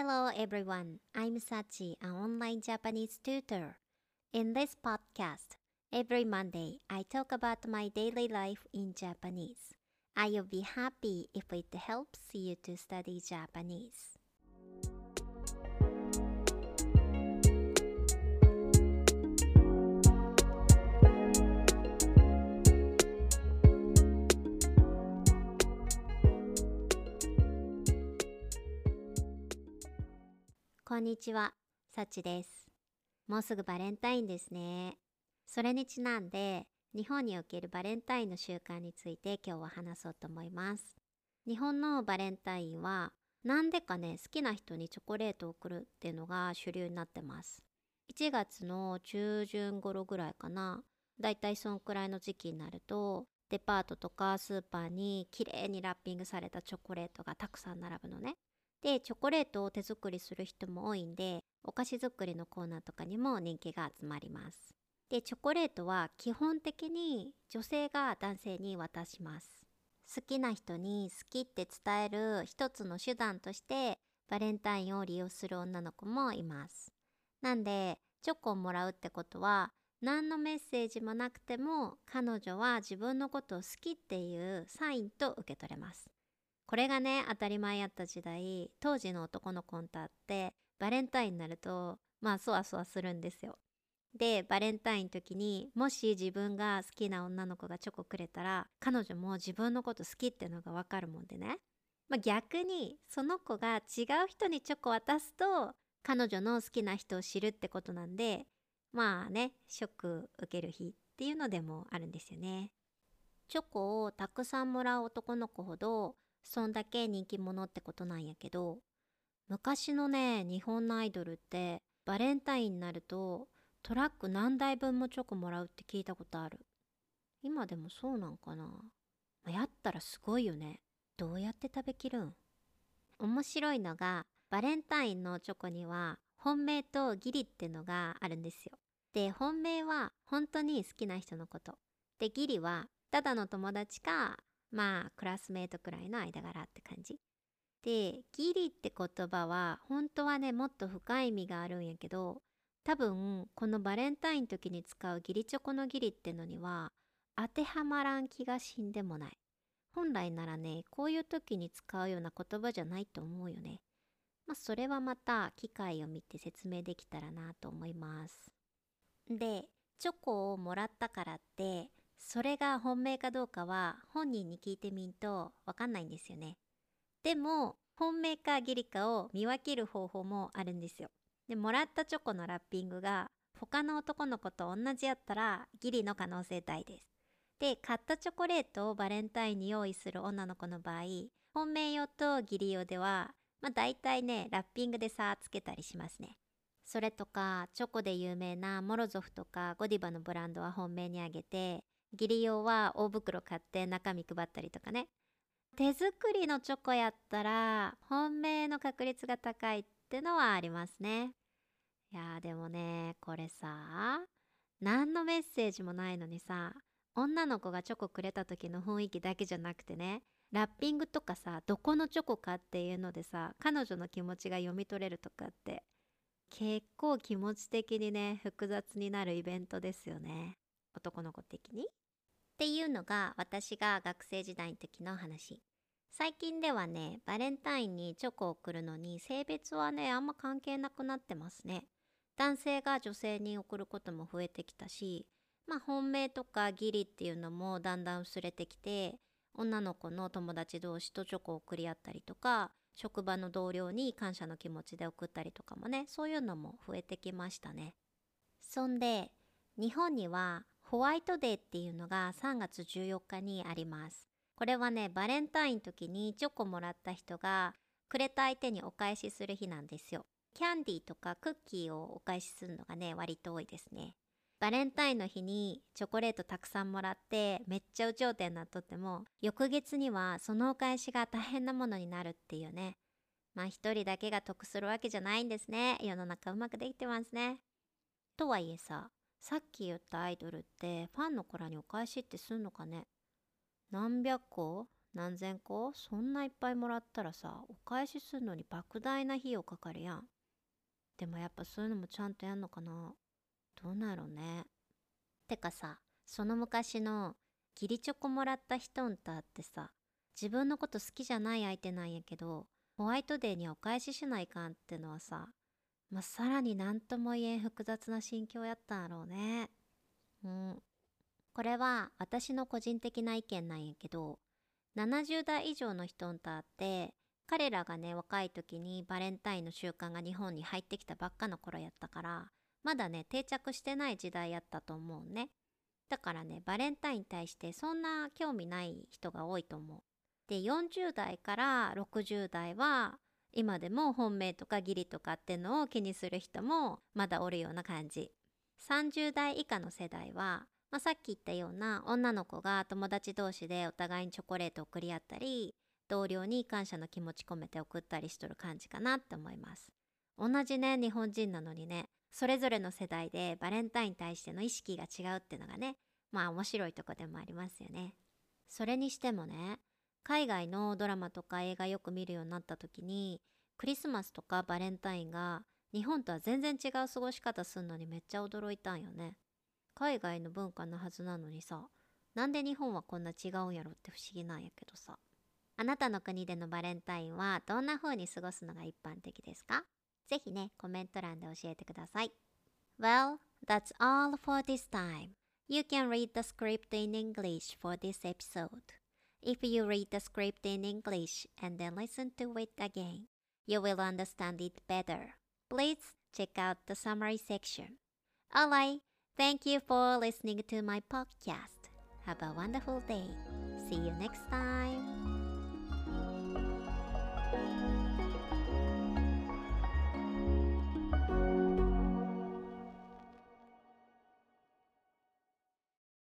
Hello everyone, I'm Sachi, an online Japanese tutor. In this podcast, every Monday I talk about my daily life in Japanese. I will be happy if it helps you to study Japanese. こんにちは、さちです。もうすぐバレンタインですね。それにちなんで、日本におけるバレンタインの習慣について今日は話そうと思います。日本のバレンタインは、なんでかね、好きな人にチョコレートを送るっていうのが主流になってます。1月の中旬頃ぐらいかな。だいたいそんくらいの時期になると、デパートとかスーパーに綺麗にラッピングされたチョコレートがたくさん並ぶのね。でチョコレートを手作りする人も多いんでお菓子作りのコーナーとかにも人気が集まります。でチョコレートは基本的に女性が男性に渡します。好きな人に好きって伝える一つの手段としてバレンタインを利用する女の子もいます。なんでチョコをもらうってことは何のメッセージもなくても彼女は自分のことを好きっていうサインと受け取れます。これがね当たり前やった時代当時の男の子にとってバレンタインになるとまあそわそわするんですよ。でバレンタインの時にもし自分が好きな女の子がチョコくれたら彼女も自分のこと好きってのが分かるもんでね、まあ、逆にその子が違う人にチョコ渡すと彼女の好きな人を知るってことなんでまあねショック受ける日っていうのでもあるんですよね。チョコをたくさんもらう男の子ほどそんだけ人気者ってことなんやけど昔のね日本のアイドルってバレンタインになるとトラック何台分もチョコもらうって聞いたことある。今でもそうなんかな、やったらすごいよね。どうやって食べきるん？面白いのがバレンタインのチョコには本命と義理ってのがあるんですよ。で本命は本当に好きな人のこと。で義理はただの友達かまあクラスメートくらいの間柄って感じ。でギリって言葉は本当はねもっと深い意味があるんやけど多分このバレンタイン時に使う義理チョコの義理ってのには当てはまらん気がしんでもない。本来ならねこういう時に使うような言葉じゃないと思うよね。まあそれはまた機会を見て説明できたらなと思います。でチョコをもらったからってそれが本命かどうかは本人に聞いてみんとわかんないんですよね。でも本命か義理かを見分ける方法もあるんですよ。でもらったチョコのラッピングが他の男の子と同じやったら義理の可能性大です。で買ったチョコレートをバレンタインに用意する女の子の場合本命用と義理用ではまあ大体ねラッピングで差つけたりしますね。それとかチョコで有名なモロゾフとかゴディバのブランドは本命にあげて義理用は大袋買って中身配ったりとかね。手作りのチョコやったら本命の確率が高いってのはありますね。いやでもねこれさ何のメッセージもないのにさ女の子がチョコくれた時の雰囲気だけじゃなくてねラッピングとかさどこのチョコかっていうのでさ彼女の気持ちが読み取れるとかって結構気持ち的にね複雑になるイベントですよね。男の子的に。っていうのが私が学生時代の時の話。最近ではねバレンタインにチョコを送るのに性別はねあんま関係なくなってますね。男性が女性に送ることも増えてきたしまあ本命とか義理っていうのもだんだん薄れてきて女の子の友達同士とチョコを送り合ったりとか職場の同僚に感謝の気持ちで送ったりとかもねそういうのも増えてきましたね。そんで日本にはホワイトデーっていうのが3月14日にあります。これはね、バレンタイン時にチョコもらった人がくれた相手にお返しする日なんですよ。キャンディーとかクッキーをお返しするのがね、割と多いですね。バレンタインの日にチョコレートたくさんもらってめっちゃ有頂天になっとっても翌月にはそのお返しが大変なものになるっていうねまあ一人だけが得するわけじゃないんですね世の中うまくできてますねとはいえささっき言ったアイドルってファンの子らにお返しってすんのかね？何百個？何千個？そんないっぱいもらったらさお返しするのに莫大な費用かかるやん。でもやっぱそういうのもちゃんとやんのかな？どうなんやろね。てかさその昔の義理チョコもらった人んたってさ自分のこと好きじゃない相手なんやけどホワイトデーにお返ししないかんってのはさまあ、さらに何とも言えん複雑な心境やったんやろうね。うん。これは私の個人的な意見なんやけど70代以上の人んと会って彼らがね若い時にバレンタインの習慣が日本に入ってきたばっかの頃やったからまだね定着してない時代やったと思うね。だからねバレンタインに対してそんな興味ない人が多いと思う。で40代から60代は今でも本命とか義理とかってのを気にする人もまだおるような感じ。30代以下の世代はまあ、さっき言ったような女の子が友達同士でお互いにチョコレートを送り合ったり同僚に感謝の気持ち込めて送ったりしとる感じかなって思います。同じね日本人なのにねそれぞれの世代でバレンタインに対しての意識が違うっていうのがねまあ面白いとこでもありますよね。それにしてもね海外のドラマとか映画よく見るようになった時にクリスマスとかバレンタインが日本とは全然違う過ごし方すんのにめっちゃ驚いたんよね海外の文化のはずなのにさなんで日本はこんな違うんやろって不思議なんやけどさあなたの国でのバレンタインはどんな風に過ごすのが一般的ですか？ぜひねコメント欄で教えてください Well, that's all for this time. You can read the script in English for this episode. If you read the script in English and then listen to it again, you will understand it better. Please check out the summary section. Alright, thank you for listening to my podcast. Have a wonderful day. See you next time.